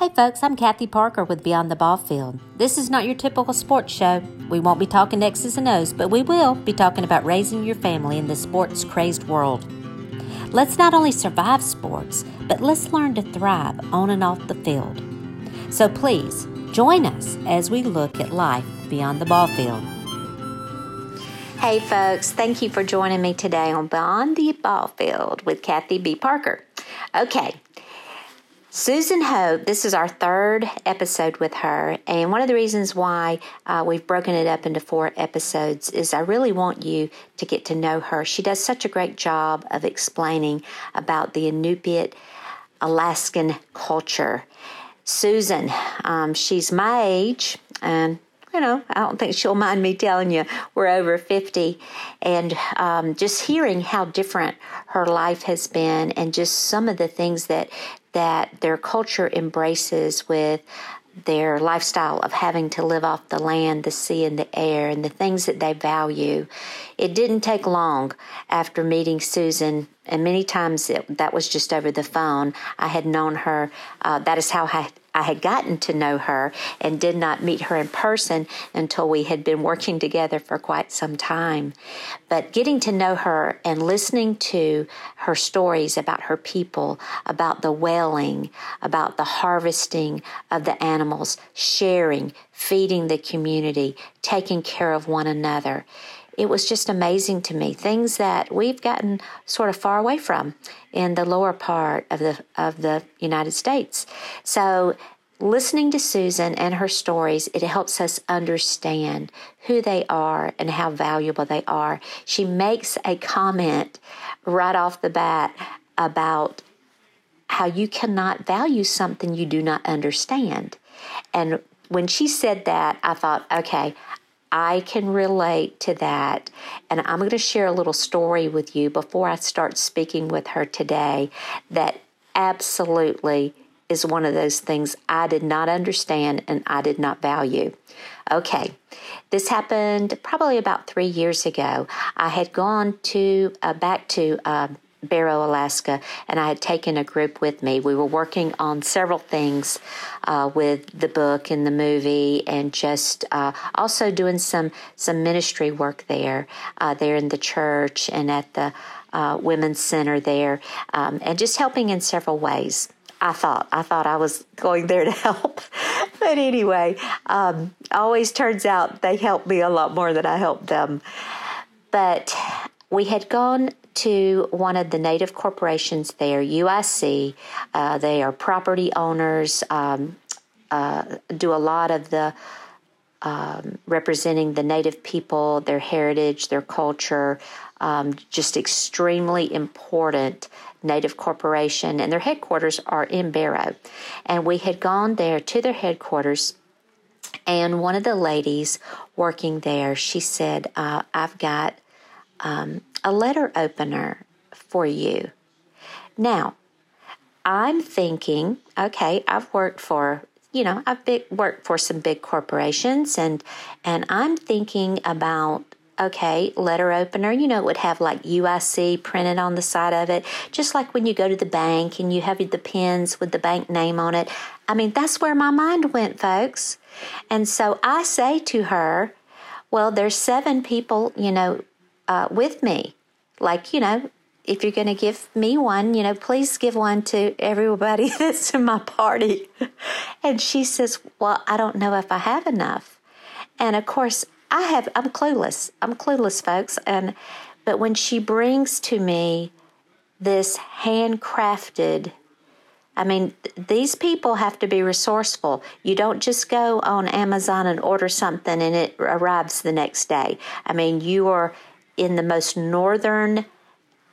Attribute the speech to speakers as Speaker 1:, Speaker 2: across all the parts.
Speaker 1: Hey folks, I'm Kathy Parker with Beyond the Ball Field. This is not your typical sports show. We won't be talking X's and O's, but we will be talking about raising your family in this sports crazed world. Let's not only survive sports, but let's learn to thrive on and off the field. So please join us as we look at life beyond the ball field. Hey folks, thank you for joining me today on Beyond the Ball Field with Kathy B. Parker. Okay, Susan Hope, this is our third episode with her, and one of the reasons why uh, we've broken it up into four episodes is I really want you to get to know her. She does such a great job of explaining about the Inupiat Alaskan culture. Susan, um, she's my age, and you know, I don't think she'll mind me telling you we're over 50. And um, just hearing how different her life has been and just some of the things that that their culture embraces with their lifestyle of having to live off the land, the sea, and the air, and the things that they value. It didn't take long after meeting Susan, and many times it, that was just over the phone. I had known her. Uh, that is how I I had gotten to know her and did not meet her in person until we had been working together for quite some time. But getting to know her and listening to her stories about her people, about the whaling, about the harvesting of the animals, sharing, feeding the community, taking care of one another it was just amazing to me. Things that we've gotten sort of far away from in the lower part of the of the United States. So listening to Susan and her stories, it helps us understand who they are and how valuable they are. She makes a comment right off the bat about how you cannot value something you do not understand. And when she said that, I thought, okay, I can relate to that. And I'm going to share a little story with you before I start speaking with her today that absolutely is one of those things I did not understand and I did not value. Okay, this happened probably about three years ago. I had gone to uh, back to uh, Barrow, Alaska, and I had taken a group with me. We were working on several things uh, with the book and the movie, and just uh, also doing some some ministry work there, uh, there in the church and at the uh, women's center there, um, and just helping in several ways. I thought I thought I was going there to help, but anyway, um, always turns out they helped me a lot more than I helped them. But we had gone to one of the native corporations there, UIC. Uh, they are property owners, um, uh, do a lot of the um, representing the native people, their heritage, their culture, um, just extremely important native corporation, and their headquarters are in Barrow. And we had gone there to their headquarters, and one of the ladies working there, she said, uh, "I've got." Um, a letter opener for you. Now, I'm thinking, okay, I've worked for, you know, I've big, worked for some big corporations and and I'm thinking about okay, letter opener, you know, it would have like UIC printed on the side of it, just like when you go to the bank and you have the pins with the bank name on it. I mean, that's where my mind went, folks. And so I say to her, well, there's seven people, you know, uh, with me. Like, you know, if you're going to give me one, you know, please give one to everybody that's in my party. And she says, Well, I don't know if I have enough. And of course, I have, I'm clueless. I'm clueless, folks. And, but when she brings to me this handcrafted, I mean, these people have to be resourceful. You don't just go on Amazon and order something and it arrives the next day. I mean, you are in the most northern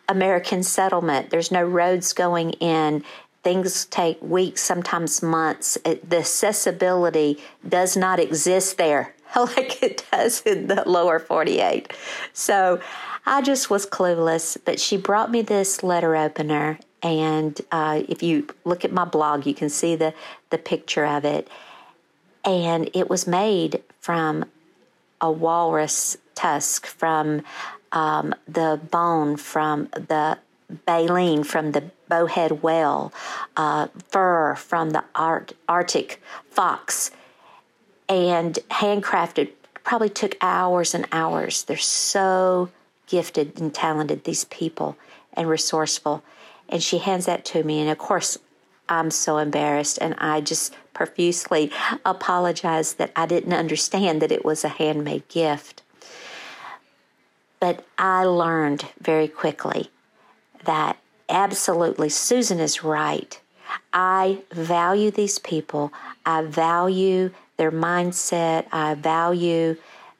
Speaker 1: American settlement. There's no roads going in. Things take weeks, sometimes months. It, the accessibility does not exist there like it does in the lower 48. So I just was clueless, but she brought me this letter opener. And uh, if you look at my blog, you can see the, the picture of it. And it was made from a walrus tusk, from um, the bone from the baleen from the bowhead whale, uh, fur from the Art- Arctic fox, and handcrafted. Probably took hours and hours. They're so gifted and talented, these people, and resourceful. And she hands that to me. And of course, I'm so embarrassed. And I just profusely apologize that I didn't understand that it was a handmade gift. But I learned very quickly that absolutely Susan is right. I value these people. I value their mindset. I value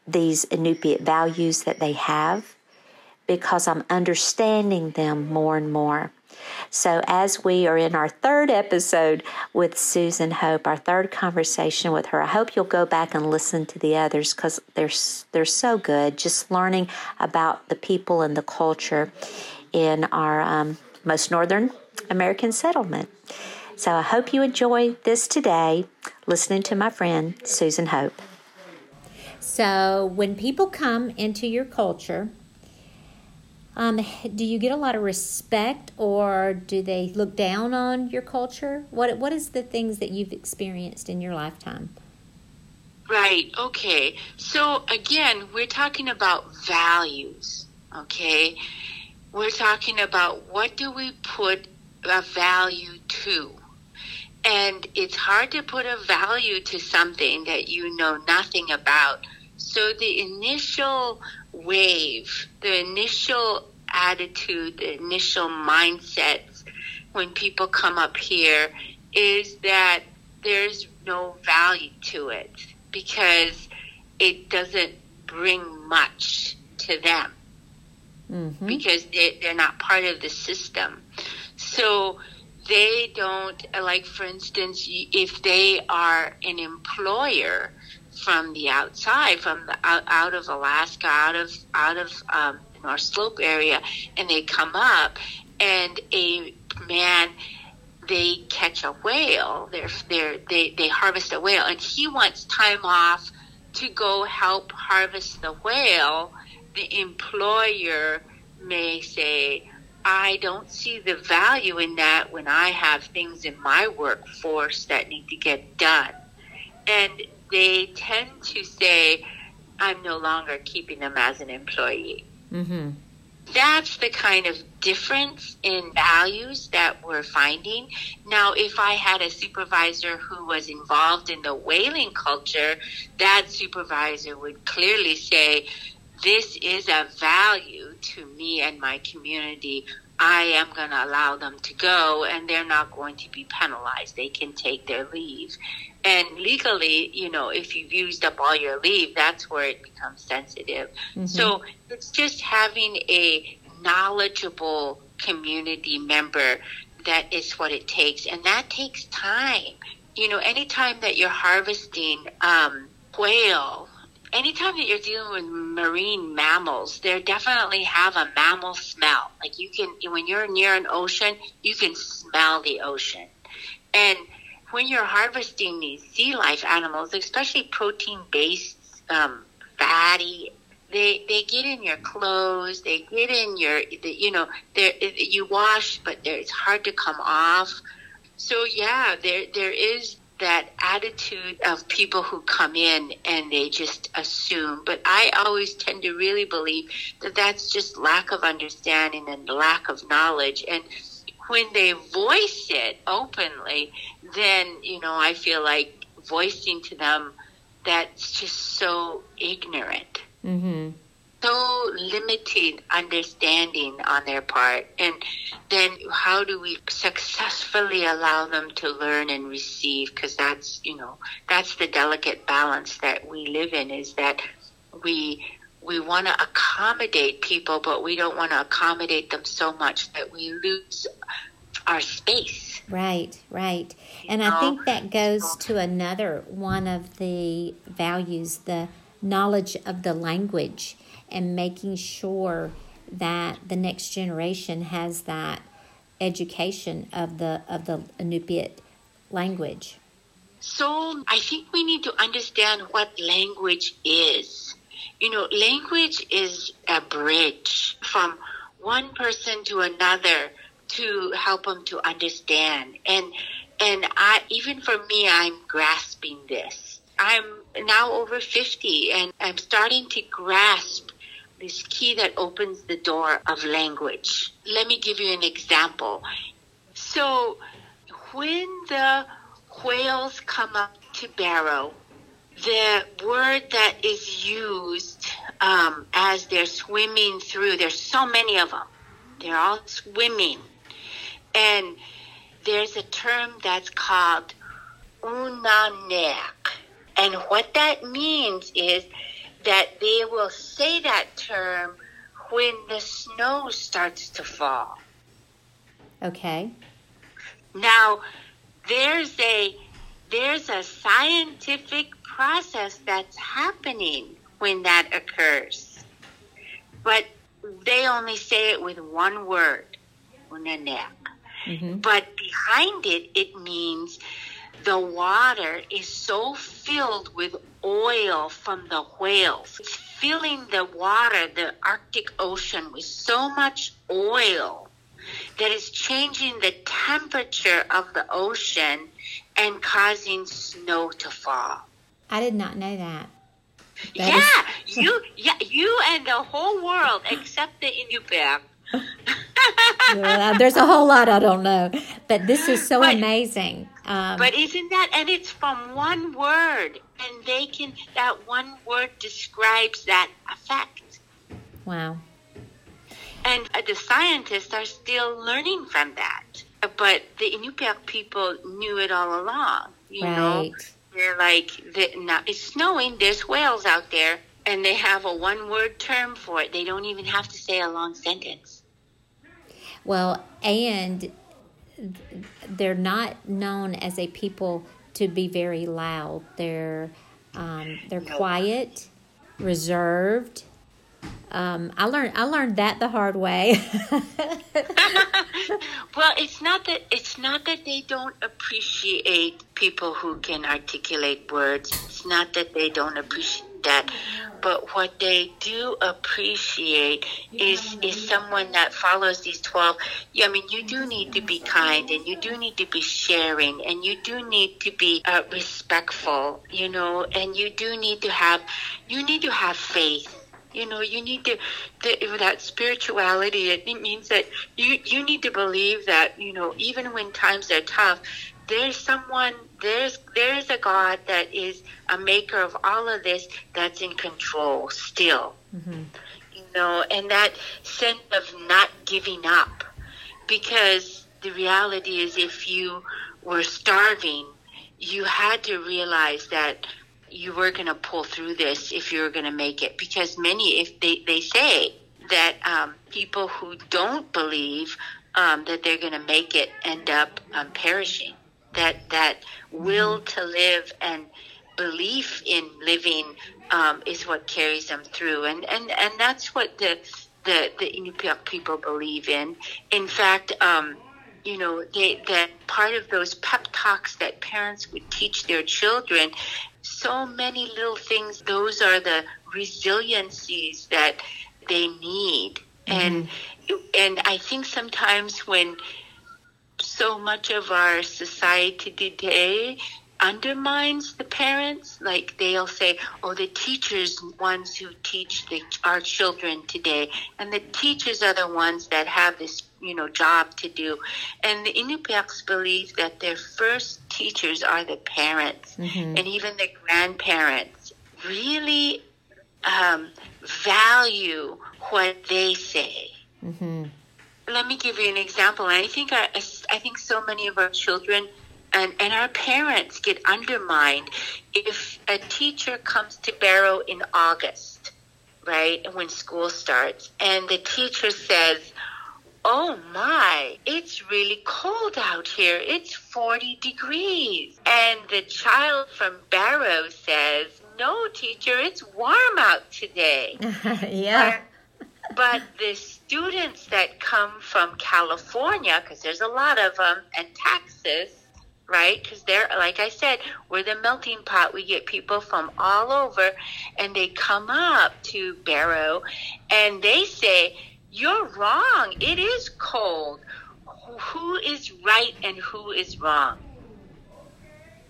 Speaker 1: these Inupiat values that they have because I'm understanding them more and more. So, as we are in our third episode with Susan Hope, our third conversation with her, I hope you'll go back and listen to the others because they're, they're so good. Just learning about the people and the culture in our um, most northern American settlement. So, I hope you enjoy this today, listening to my friend Susan Hope. So, when people come into your culture, um, do you get a lot of respect, or do they look down on your culture? What What is the things that you've experienced in your lifetime?
Speaker 2: Right. Okay. So again, we're talking about values. Okay, we're talking about what do we put a value to. And it's hard to put a value to something that you know nothing about. So the initial wave, the initial attitude, the initial mindsets when people come up here is that there's no value to it because it doesn't bring much to them mm-hmm. because they, they're not part of the system. So they don't, like for instance, if they are an employer, from the outside, from the out, out of Alaska, out of out of um, North Slope area, and they come up, and a man they catch a whale. They're, they're, they they harvest a whale, and he wants time off to go help harvest the whale. The employer may say, I don't see the value in that when I have things in my workforce that need to get done. And they tend to say, I'm no longer keeping them as an employee. Mm-hmm. That's the kind of difference in values that we're finding. Now, if I had a supervisor who was involved in the whaling culture, that supervisor would clearly say, This is a value to me and my community. I am going to allow them to go and they're not going to be penalized. They can take their leave. And legally, you know, if you've used up all your leave, that's where it becomes sensitive. Mm-hmm. So it's just having a knowledgeable community member that is what it takes. And that takes time. You know, anytime that you're harvesting um, whale, anytime that you're dealing with marine mammals, they definitely have a mammal smell. Like you can, when you're near an ocean, you can smell the ocean. And when you're harvesting these sea life animals, especially protein based, um, fatty, they they get in your clothes, they get in your, you know, you wash, but it's hard to come off. So yeah, there there is that attitude of people who come in and they just assume. But I always tend to really believe that that's just lack of understanding and lack of knowledge. And when they voice it openly, then, you know, I feel like voicing to them that's just so ignorant. Mm-hmm. So limited understanding on their part. And then how do we successfully allow them to learn and receive? Because that's, you know, that's the delicate balance that we live in is that we we want to accommodate people, but we don't want to accommodate them so much that we lose our space.
Speaker 1: Right, right. And I think that goes to another one of the values, the knowledge of the language and making sure that the next generation has that education of the of the Inupiat language.
Speaker 2: So I think we need to understand what language is. You know, language is a bridge from one person to another to help them to understand. And and I even for me, I'm grasping this. I'm now over 50 and I'm starting to grasp this key that opens the door of language. Let me give you an example. So when the whales come up to Barrow, the word that is used um, as they're swimming through, there's so many of them. They're all swimming. And there's a term that's called unanek. And what that means is that they will say that term when the snow starts to fall.
Speaker 1: Okay.
Speaker 2: Now, there's a there's a scientific process that's happening when that occurs. But they only say it with one word, unanek. Mm-hmm. But behind it, it means the water is so filled with oil from the whales. It's filling the water, the Arctic Ocean, with so much oil that is changing the temperature of the ocean and causing snow to fall.
Speaker 1: I did not know that.
Speaker 2: that yeah, is... you, yeah, you and the whole world except the Inupiaq.
Speaker 1: there's a whole lot I don't know, but this is so but, amazing.
Speaker 2: Um, but isn't that? And it's from one word, and they can. That one word describes that effect.
Speaker 1: Wow.
Speaker 2: And uh, the scientists are still learning from that. But the Inupiaq people knew it all along. You right. know, they're like, now it's snowing. There's whales out there, and they have a one-word term for it. They don't even have to say a long sentence.
Speaker 1: Well, and they're not known as a people to be very loud. They're um, they're quiet, reserved. Um, I learned I learned that the hard way. well,
Speaker 2: it's not that it's not that they don't appreciate people who can articulate words. It's not that they don't appreciate that, but what they do appreciate is is someone that follows these 12 i mean you do need to be kind and you do need to be sharing and you do need to be uh, respectful you know and you do need to have you need to have faith. You know you need to the, that spirituality it means that you you need to believe that you know even when times are tough there's someone there's there's a God that is a maker of all of this that's in control still. Mm-hmm. You know, and that sense of not giving up. Because the reality is if you were starving, you had to realize that you were going to pull through this if you were going to make it. Because many, if they, they say that um, people who don't believe um, that they're going to make it end up um, perishing that that will to live and belief in living um, is what carries them through, and and and that's what the the the Inupiaq people believe in. In fact. Um, you know, they, that part of those pep talks that parents would teach their children, so many little things, those are the resiliencies that they need. Mm-hmm. And, and I think sometimes when so much of our society today undermines the parents. Like they'll say, "Oh, the teachers ones who teach the, our children today, and the teachers are the ones that have this, you know, job to do." And the Inupiaqs believe that their first teachers are the parents, mm-hmm. and even the grandparents really um, value what they say. Mm-hmm let me give you an example. I think I, I think so many of our children and, and our parents get undermined if a teacher comes to Barrow in August, right, when school starts, and the teacher says, Oh my, it's really cold out here. It's 40 degrees. And the child from Barrow says, No, teacher, it's warm out today.
Speaker 1: yeah.
Speaker 2: But the students that come from California, because there's a lot of them, and Texas, right? Because they're, like I said, we're the melting pot. We get people from all over, and they come up to Barrow, and they say, You're wrong. It is cold. who is right and who is wrong.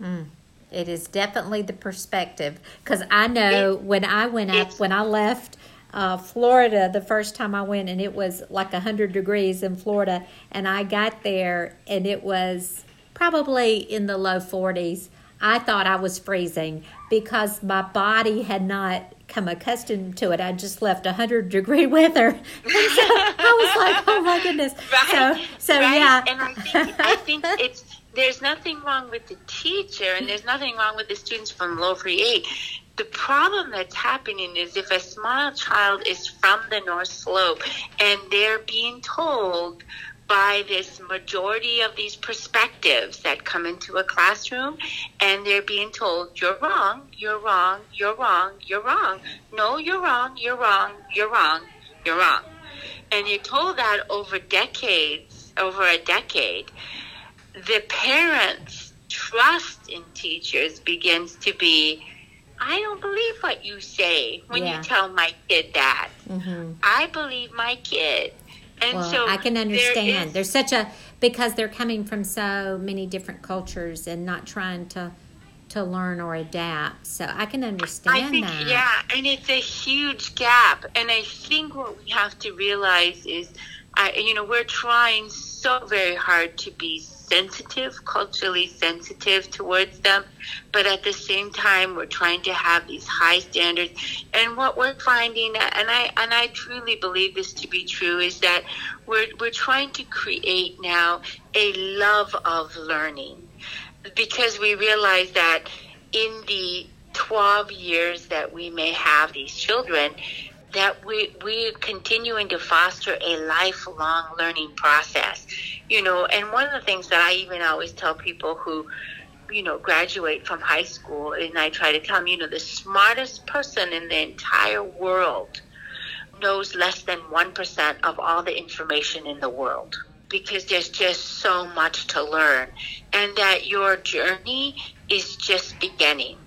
Speaker 3: Mm. It is definitely the perspective because I know it, when I went up, when I left uh, Florida the first time I went, and it was like 100 degrees in Florida, and I got there and it was probably in the low 40s. I thought I was freezing because my body had not come accustomed to it. I just left 100 degree weather. And so I was like, oh my goodness.
Speaker 2: Right.
Speaker 3: So, so
Speaker 2: right.
Speaker 3: yeah.
Speaker 2: And I think, I think it's, there's nothing wrong with the teacher and there's nothing wrong with the students from low free aid the problem that's happening is if a small child is from the North Slope and they're being told by this majority of these perspectives that come into a classroom and they're being told you're wrong you're wrong you're wrong you're wrong. No you're wrong you're wrong you're wrong you're wrong. And you're told that over decades over a decade the parents trust in teachers begins to be I don't believe what you say when yeah. you tell my kid that. Mm-hmm. I believe my kid. And
Speaker 3: well,
Speaker 2: so
Speaker 3: I can understand. There is, There's such a because they're coming from so many different cultures and not trying to to learn or adapt. So I can understand
Speaker 2: I think,
Speaker 3: that.
Speaker 2: Yeah, and it's a huge gap. And I think what we have to realize is, I, you know, we're trying so very hard to be sensitive, culturally sensitive towards them, but at the same time, we're trying to have these high standards. And what we're finding, and I and I truly believe this to be true, is that we're we're trying to create now a love of learning, because we realize that in the 12 years that we may have these children, that we, we're continuing to foster a lifelong learning process. You know, and one of the things that I even always tell people who, you know, graduate from high school, and I try to tell them, you know, the smartest person in the entire world knows less than 1% of all the information in the world because there's just so much to learn, and that your journey is just beginning.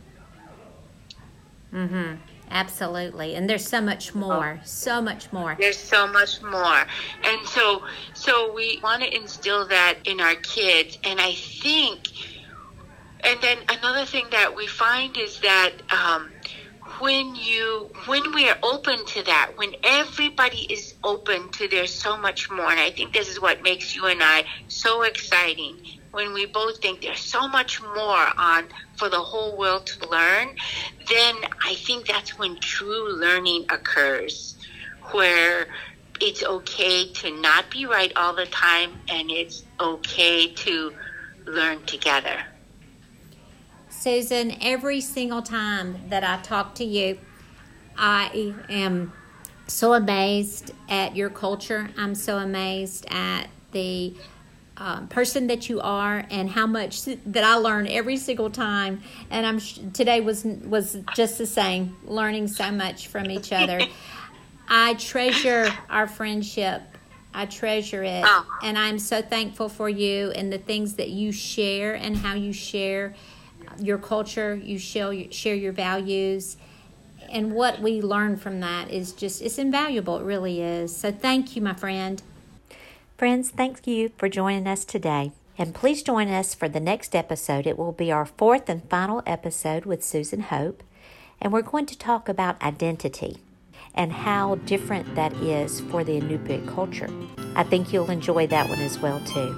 Speaker 3: Mm-hmm. Absolutely. And there's so much more, so much more.
Speaker 2: There's so much more. And so so we want to instill that in our kids and I think and then another thing that we find is that um, when you when we are open to that when everybody is open to there's so much more and i think this is what makes you and i so exciting when we both think there's so much more on for the whole world to learn, then I think that's when true learning occurs, where it's okay to not be right all the time and it's okay to learn together.
Speaker 3: Susan, every single time that I talk to you, I am so amazed at your culture. I'm so amazed at the um, person that you are and how much that I learn every single time. And I'm today was was just the same, learning so much from each other. I treasure our friendship. I treasure it, oh. and I'm so thankful for you and the things that you share and how you share your culture. You share share your values, and what we learn from that is just it's invaluable. It really is. So thank you, my friend. Friends, thank you for joining us today. And please join us for the next episode. It will be our fourth and final episode with Susan Hope. And we're going to talk about identity and how different that is for the Inupiat culture. I think you'll enjoy that one as well too.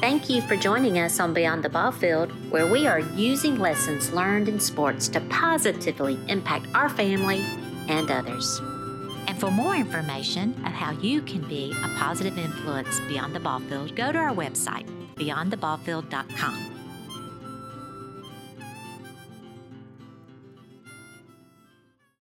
Speaker 3: Thank you for joining us on Beyond the Ball Field, where we are using lessons learned in sports to positively impact our family and others. For more information of how you can be a positive influence beyond the ball field, go to our website, beyondtheballfield.com.